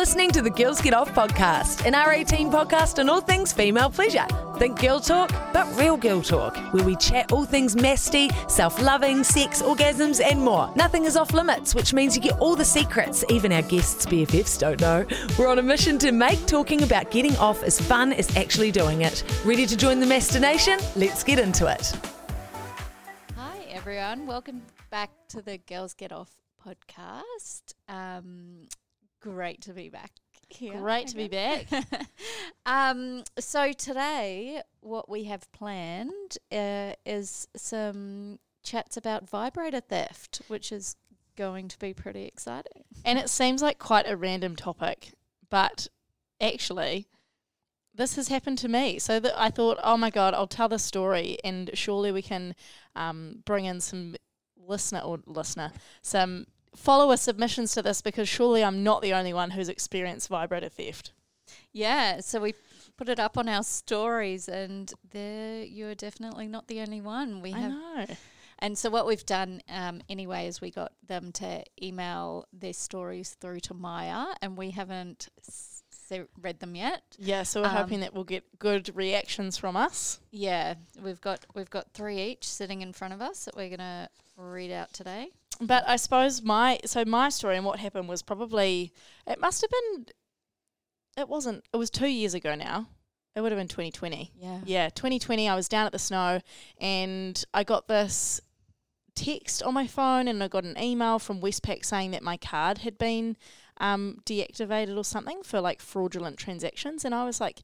listening to the Girls Get Off podcast, an R18 podcast on all things female pleasure. Think girl talk, but real girl talk, where we chat all things masty, self loving, sex, orgasms, and more. Nothing is off limits, which means you get all the secrets even our guests' BFFs don't know. We're on a mission to make talking about getting off as fun as actually doing it. Ready to join the Mastination? Let's get into it. Hi, everyone. Welcome back to the Girls Get Off podcast. Um, great to be back here. Great to be back. um, so, today, what we have planned uh, is some chats about vibrator theft, which is going to be pretty exciting. and it seems like quite a random topic, but actually, this has happened to me. So that I thought, oh my god, I'll tell the story, and surely we can um, bring in some listener or listener, some follower submissions to this because surely I'm not the only one who's experienced vibrator theft. Yeah, so we put it up on our stories, and there you're definitely not the only one. We I have know. And so what we've done um, anyway is we got them to email their stories through to Maya, and we haven't s- read them yet. Yeah, so we're Um, hoping that we'll get good reactions from us. Yeah, we've got we've got three each sitting in front of us that we're gonna read out today. But I suppose my so my story and what happened was probably it must have been it wasn't it was two years ago now. It would have been twenty twenty. Yeah. Yeah, twenty twenty I was down at the snow and I got this text on my phone and I got an email from Westpac saying that my card had been um, deactivated or something for like fraudulent transactions and I was like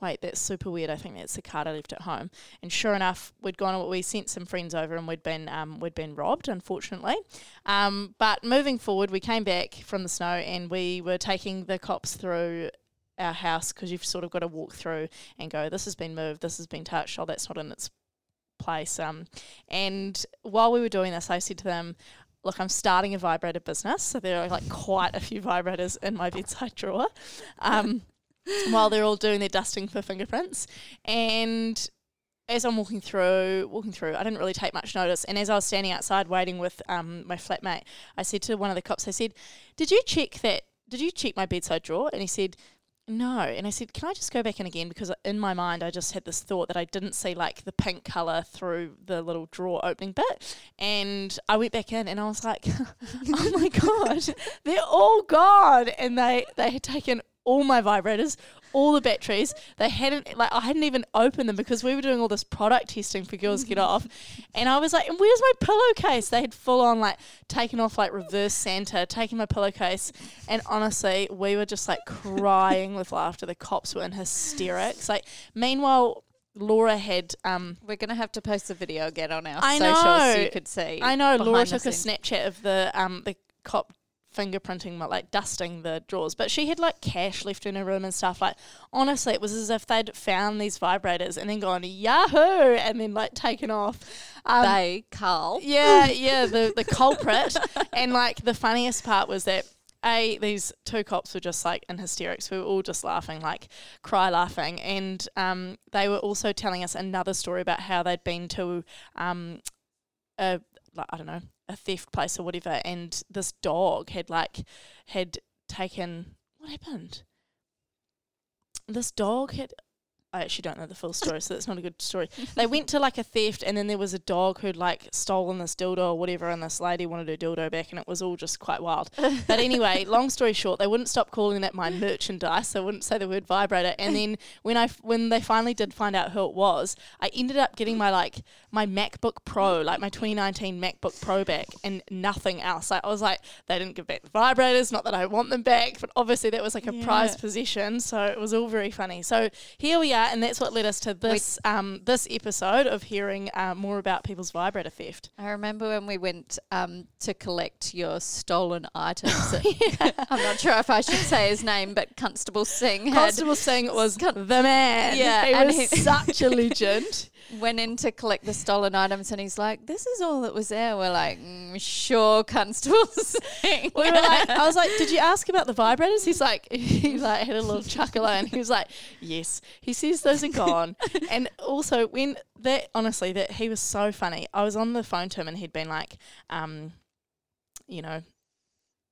Wait, that's super weird. I think that's the card I left at home. And sure enough, we'd gone. We sent some friends over, and we'd been um, we'd been robbed, unfortunately. Um, but moving forward, we came back from the snow, and we were taking the cops through our house because you've sort of got to walk through and go. This has been moved. This has been touched. Oh, that's not in its place. Um, and while we were doing this, I said to them. Look, I'm starting a vibrator business, so there are like quite a few vibrators in my bedside drawer. Um, while they're all doing their dusting for fingerprints. And as I'm walking through, walking through, I didn't really take much notice. And as I was standing outside waiting with um, my flatmate, I said to one of the cops, I said, "Did you check that? Did you check my bedside drawer?" And he said. No, and I said, "Can I just go back in again?" Because in my mind, I just had this thought that I didn't see like the pink color through the little drawer opening bit, and I went back in, and I was like, "Oh my god, they're all gone!" And they they had taken all my vibrators, all the batteries. They hadn't like I hadn't even opened them because we were doing all this product testing for Girls Get Off, and I was like, "And where's my pillowcase?" They had full on like taken off like reverse Santa, taking my pillowcase, and honestly, we were just like crying with laughter. The cops were in hysterics. Like meanwhile. Laura had um We're gonna have to post the video again on our I socials so you could see. I know Laura took a. Snapchat of the um the cop fingerprinting like dusting the drawers, but she had like cash left in her room and stuff. Like honestly, it was as if they'd found these vibrators and then gone Yahoo and then like taken off. Um, They, Carl. yeah, yeah, the the culprit. and like the funniest part was that a these two cops were just like in hysterics. We were all just laughing, like cry laughing, and um, they were also telling us another story about how they'd been to um, a like I don't know a theft place or whatever, and this dog had like had taken what happened. This dog had. I actually don't know the full story, so that's not a good story. They went to like a theft, and then there was a dog who'd like stolen this dildo or whatever, and this lady wanted her dildo back, and it was all just quite wild. But anyway, long story short, they wouldn't stop calling it my merchandise. They wouldn't say the word vibrator. And then when I f- when they finally did find out who it was, I ended up getting my like my MacBook Pro, like my 2019 MacBook Pro back, and nothing else. Like I was like, they didn't give back the vibrators. Not that I want them back, but obviously that was like a prized possession, so it was all very funny. So here we are, and that's what led us to this um this episode of hearing uh, more about people's vibrator theft. I remember when we went um, to collect your stolen items. I'm not sure if I should say his name, but Constable Singh had Constable Singh it was the man. Yeah, he and was he- such a legend. went in to collect the stolen items, and he's like, "This is all that was there." We're like, mm, "Sure, Constable Singh." we were like, I was like, did you ask about the vibrators? He's like, he like had a little chuckle and he was like, yes. He says those are gone. and also when that, honestly, that he was so funny. I was on the phone to him and he'd been like, um, you know,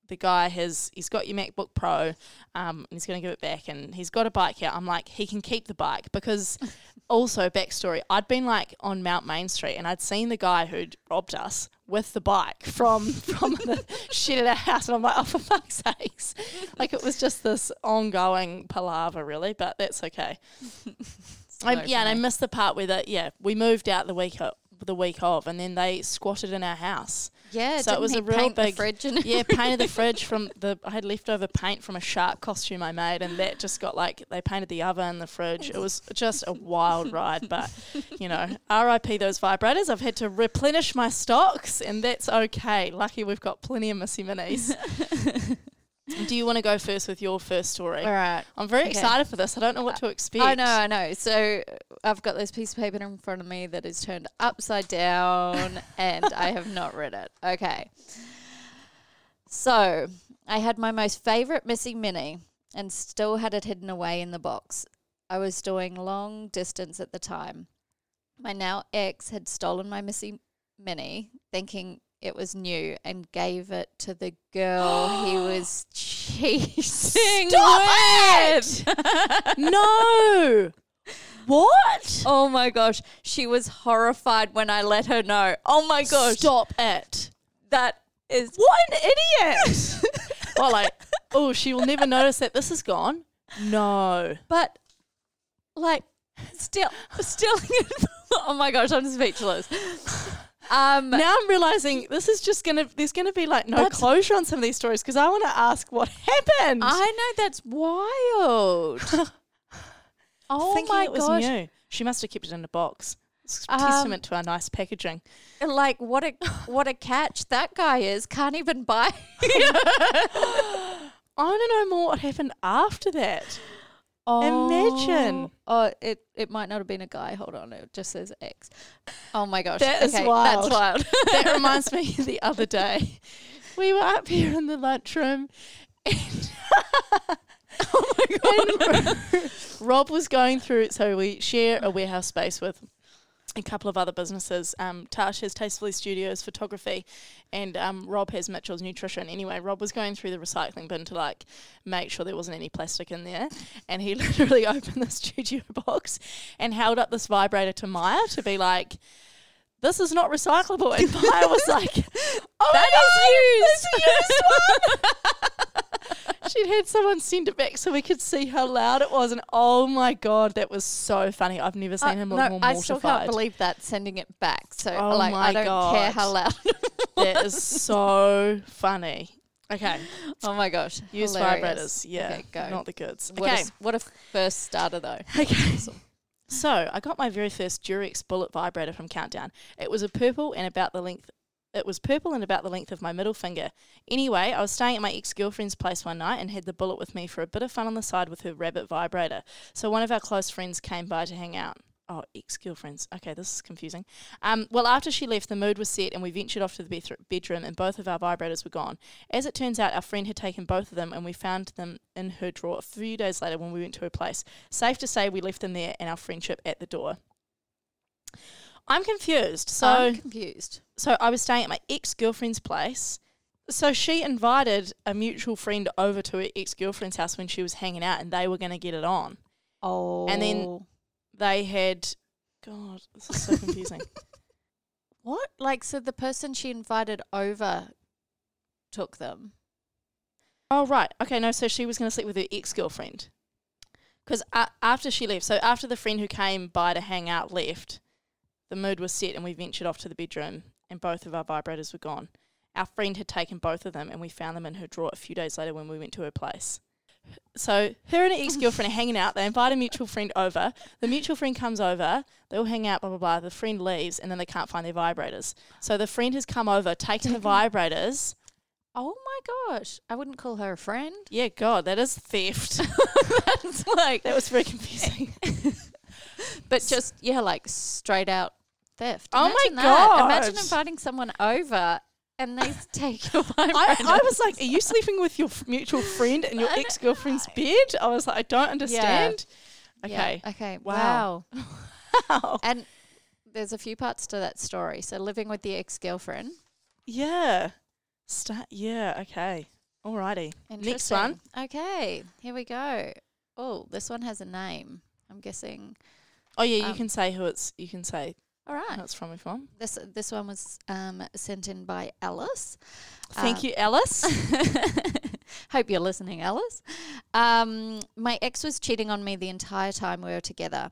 the guy has he's got your MacBook Pro, um, and he's going to give it back, and he's got a bike here. I'm like, he can keep the bike because. also, backstory: I'd been like on Mount Main Street, and I'd seen the guy who'd robbed us with the bike from from the shed at our house, and I'm like, oh for fuck's sakes! Like it was just this ongoing palaver, really, but that's okay. I, yeah, and I missed the part where that. Yeah, we moved out the week o- the week of, and then they squatted in our house. Yeah, So it was a real big- fridge and Yeah, painted the fridge from the. I had leftover paint from a shark costume I made, and that just got like they painted the oven, the fridge. It was just a wild ride, but you know, R.I.P. those vibrators. I've had to replenish my stocks, and that's okay. Lucky we've got plenty of Missy Minis. Do you want to go first with your first story? All right. I'm very Okay. excited for this. I don't know what to expect. I know, I know. So I've got this piece of paper in front of me that is turned upside down and I have not read it. Okay. So I had my most favorite Missy Mini and still had it hidden away in the box. I was doing long distance at the time. My now ex had stolen my Missy Mini, thinking it was new, and gave it to the girl he was cheating Stop with. no. What? Oh my gosh, she was horrified when I let her know. Oh my gosh, Stop it. that is What an idiot. well, like, oh, she will never notice that this is gone. No. but like still still Oh my gosh, I'm speechless. Um Now I'm realizing this is just gonna. There's gonna be like no closure on some of these stories because I want to ask what happened. I know that's wild. oh Thinking my it was gosh. new. She must have kept it in a box. It's a Um, testament to our nice packaging. Like what a what a catch that guy is. Can't even buy. I want to know more what happened after that. Imagine. Oh. oh, it it might not have been a guy. Hold on, it just says X. Oh my gosh, That is okay, wild. That's wild. that reminds me the other day. We were up here in the lunchroom and Oh my god. Rob was going through so we share a warehouse space with a couple of other businesses. Um, Tash has Tastefully Studios Photography, and um, Rob has Mitchell's Nutrition. Anyway, Rob was going through the recycling bin to like make sure there wasn't any plastic in there, and he literally opened the studio box and held up this vibrator to Maya to be like, "This is not recyclable." And Maya was like, "Oh That my is God, it's a used one." She'd had someone send it back so we could see how loud it was, and oh my god, that was so funny. I've never seen Uh, him no, look more I still can't believe that sending it back. So Oh like I don't care how loud. That is so funny. Okay, oh my gosh, use hilarious. vibrators. Yeah, okay, go. not the goods. what, okay, a, what a first starter though. okay. So I got my very first Durex bullet vibrator from Countdown. It was a purple and about the length. It was purple and about the length of my middle finger. Anyway, I was staying at my ex girlfriend's place one night and had the bullet with me for a bit of fun on the side with her rabbit vibrator. So one of our close friends came by to hang out. Oh, ex girlfriends. Okay, this is confusing. Um, well, after she left, the mood was set and we ventured off to the bedroom and both of our vibrators were gone. As it turns out, our friend had taken both of them and we found them in her drawer a few days later when we went to her place. Safe to say, we left them there and our friendship at the door. I'm confused. So, I'm confused. so I was staying at my ex girlfriend's place. So she invited a mutual friend over to her ex girlfriend's house when she was hanging out, and they were going to get it on. Oh, And then- They had, God, this is so confusing. what? Like, so the person she invited over took them. Oh right, okay. No, so she was going to sleep with her ex girlfriend. Because after she left, so after the friend who came by to hang out left, the mood was set, and we ventured off to the bedroom, and both of our vibrators were gone. Our friend had taken both of them, and we found them in her drawer a few days later when we went to her place. So her and her ex girlfriend are hanging out. They invite a mutual friend over. The mutual friend comes over. They all hang out. Blah blah blah. The friend leaves, and then they can't find their vibrators. So the friend has come over, taken the vibrators. Oh my gosh, I wouldn't call her a friend. Yeah, God, that is theft. That's like, that was very confusing. but just yeah, like straight out theft. Oh my god! Imagine inviting someone over and they take your I, vibrator. I was like, are you sleeping with your f- mutual friend and your ex girlfriend's bed? I was like, I don't understand. Okay. Yeah, Okay. Wow. Wow. And there's a few parts to that story. So living with the ex girlfriend. Yeah. Start. Yeah. Okay. Alrighty. Next one. Okay, here we go. Oh, this one has a name. I'm guessing. Oh yeah, you Um, can say who it's. You can say All right. who it's from if you. This this one was um, sent in by Alice. Thank Uh, you, Alice. Hope you're listening, Alice. Um, my ex was cheating on me the entire time we were together.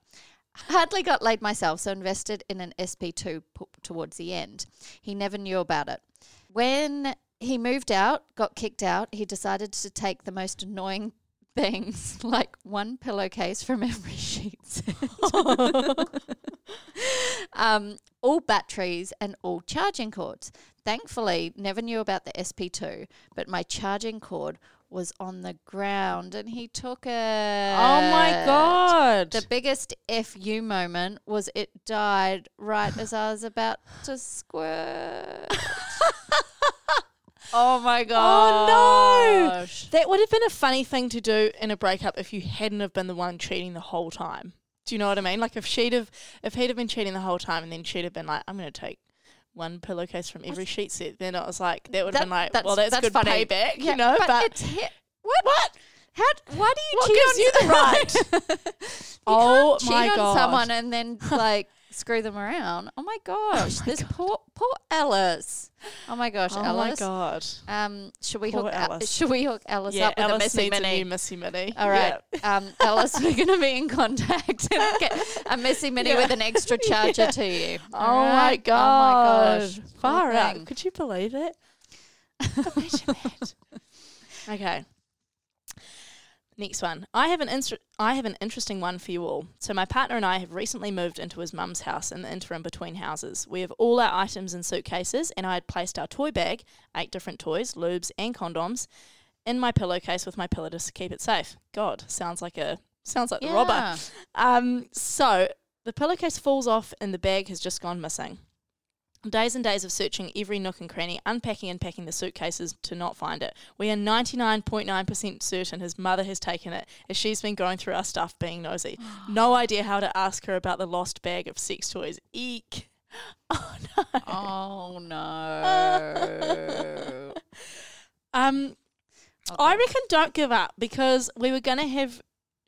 Hardly got laid myself, so invested in an SP2 p- towards the end. He never knew about it. When he moved out, got kicked out, he decided to take the most annoying things, like one pillowcase from every sheet set, um, all batteries, and all charging cords. Thankfully, never knew about the SP2, but my charging cord was on the ground and he took it. oh my god. The biggest FU moment was it died right as I was about to squirt. oh my god. Oh, no. That would have been a funny thing to do in a breakup if you hadn't have been the one cheating the whole time. Do you know what I mean? Like if she'd have, if he'd have been cheating the whole time, and then she'd have been like, "I'm going to take one pillowcase from every sheet set," then it was like that would have That- been like, that's- "Well, that's, that's good funny. payback," Yeah, you know. but, But, it's he- what? What? How? Why do you What cheat gives on you the right? oh cheat my on god, someone and then like screw them around. Oh my gosh, this poor poor Alice. Oh my gosh, Alice. oh my god, Um, should we Poor hook Al- Alice. should we hook Alice yeah, up with a Alice Missy needs a Mini? new Missy Mini. All right, Yeah. um, Alice, we're going to be in contact and get a Missy Mini Yeah. with an extra charger to you. Oh All my god! Oh my gosh, Far out. Could you believe it? Imagine that. Okay. Next one. I have an instru- I have an interesting one for you all. So my partner and I have recently moved into his mum's house in the interim between houses. We have all our items in suitcases, and I had placed our toy bag, eight different toys, lubes, and condoms, in my pillowcase with my pillow to keep it safe. God, sounds like a sounds like the robber. Um, so the pillowcase falls off and the bag has just gone missing. Days and days of searching every nook and cranny, unpacking and packing the suitcases to not find it. We are 99.9% certain his mother has taken it as she's been going through our stuff being nosy. no idea how to ask her about the lost bag of sex toys. Eek. Oh no. Oh no. Um, I reckon don't give up because we were going to have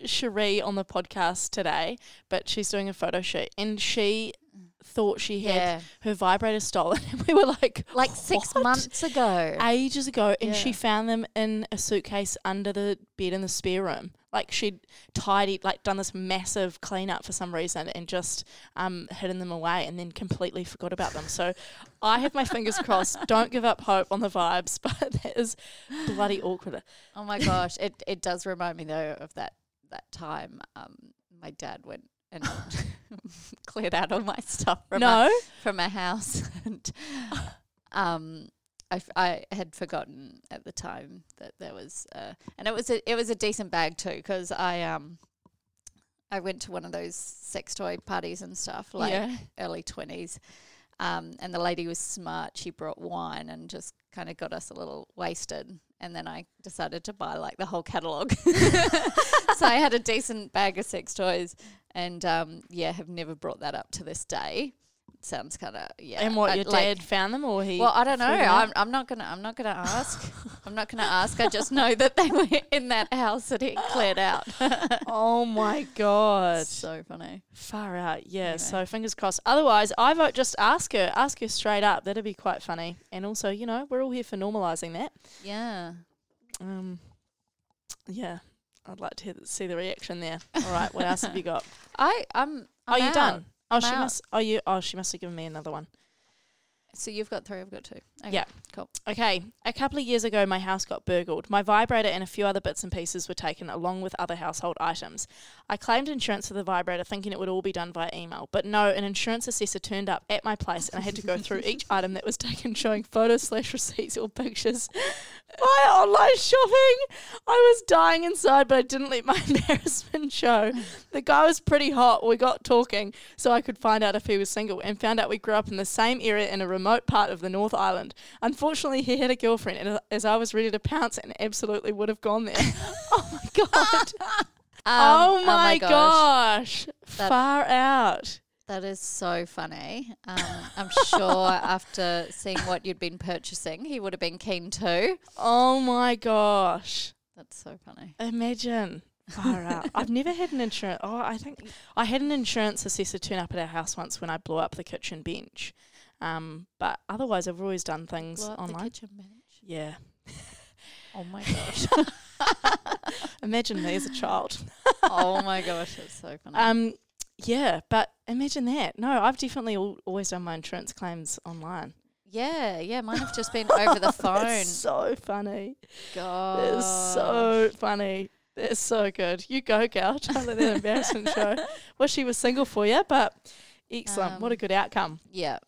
Cherie on the podcast today, but she's doing a photo shoot and she thought she had yeah. her vibrator stolen. And we were like, Like six "What?" months ago. Ages ago, and she found them in a suitcase under the bed in the spare room. Like she'd tidied, like done this massive cleanup for some reason, and just um, hidden them away, and then completely forgot about them. So, I have my fingers crossed. Don't give up hope on the vibes, but that is bloody awkward. Oh my gosh, it it does remind me though of that that time um, my dad went and cleared out all my stuff from no, my, from my house and um I, f- I had forgotten at the time that there was uh, and it was a it was a decent bag too because I um I went to one of those sex toy parties and stuff like yeah. early 20s. Um, and the lady was smart. She brought wine and just kind of got us a little wasted. And then I decided to buy like the whole catalogue. so I had a decent bag of sex toys and um, yeah, have never brought that up to this day. Sounds kind of, yeah. And what I- your like- dad found them, or he? well, I don't know. threw them out? I'm, I'm not gonna. I'm not gonna ask. I'm not gonna ask. I just know that they were in that house that he cleared out. oh my god! so funny. Far out, yeah. Anyway. So fingers crossed. Otherwise, I vote just ask her, ask her straight up. That'd be quite funny. And also, you know, we're all here for normalising that. Yeah. Um, yeah, I'd like to hear, see the reaction there. All right, what else have you got? I. Um, I'm. oh, I'm you out. done? Oh, I'm she out. must. Oh, you. Oh, she must have given me another one. So you've got three. I've got two. Okay, Yeah. Cool. Okay, a couple of years ago, my house got burgled. My vibrator and a few other bits and pieces were taken, along with other household items. I claimed insurance for the vibrator, thinking it would all be done via email. But no, an insurance assessor turned up at my place, and I had to go through each item that was taken, showing photos slash receipts or pictures. My online shopping. I was dying inside, but I didn't let my embarrassment show. The guy was pretty hot. We got talking, so I could find out if he was single, and found out we grew up in the same area in a remote part of the North Island. Unfortunately, he had a girlfriend, and as I was ready to pounce, and absolutely would have gone there. oh my god! Um, oh, my gosh. gosh! That- Far out. That is so funny. Um, I'm sure after seeing what you'd been purchasing, he would have been keen too. Oh my gosh. That's so funny. Imagine. Far out. I've never had an insurance. Oh, I think I had an insurance assessor turn up at our house once when I blew up the kitchen bench. Um, but otherwise, I've always done things the online. Yeah. Oh my gosh. Imagine me as a child. oh my gosh, that's so funny. Um, yeah, but imagine that. No, I've definitely al- always done my insurance claims online. yeah, yeah. Mine have just been over the phone. So funny. God. It's so funny. It's so good. You go, gal. Don't let that embarrassment show. Wish he was single for you, but excellent. what a Um, good outcome. Yeah.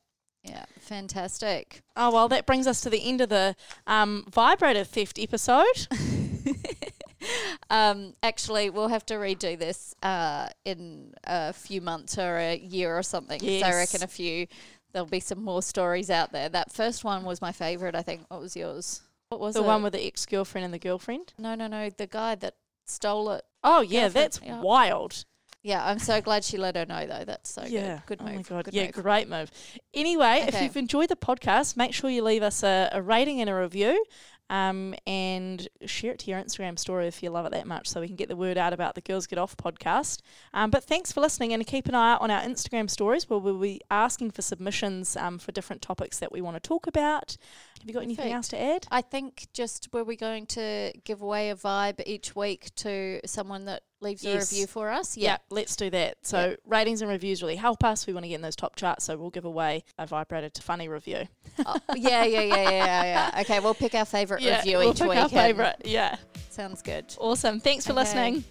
Yeah. Fantastic. Oh, well, that brings us to the end of the um, vibrator theft episode. Um, actually, we'll have to redo this uh, in a few months or a year or something. 'cause I reckon a few, there'll be some more stories out there. That first one was my favourite, I think. What was yours? What was the it? one with the ex girlfriend and the girlfriend. no, no, no. The guy that stole it. Oh, yeah, Girlfriend, that's yeah. wild. Yeah, I'm so glad she let her know, though. That's so yeah. good. Good oh move. my god. Good yeah, move. great move. Anyway, if you've enjoyed the podcast, make sure you leave us a, a rating and a review. Um, and share it to your Instagram story if you love it that much, so we can get the word out about the Girls Get Off podcast. Um, but thanks for listening, and keep an eye out on our Instagram stories where we'll be asking for submissions um, for different topics that we want to talk about. Have you got anything else to add? I think just were we going to give away a vibe each week to someone that leaves Yes. a review for us? Yeah, let's do that. So ratings and reviews really help us. We want to get in those top charts, so we'll give away a vibrator to funny review. Oh, yeah, yeah, yeah, yeah, yeah, yeah. Okay, we'll pick our favourite review we'll each pick week. our favourite. Yeah, Sounds good. awesome. Thanks for Okay. listening.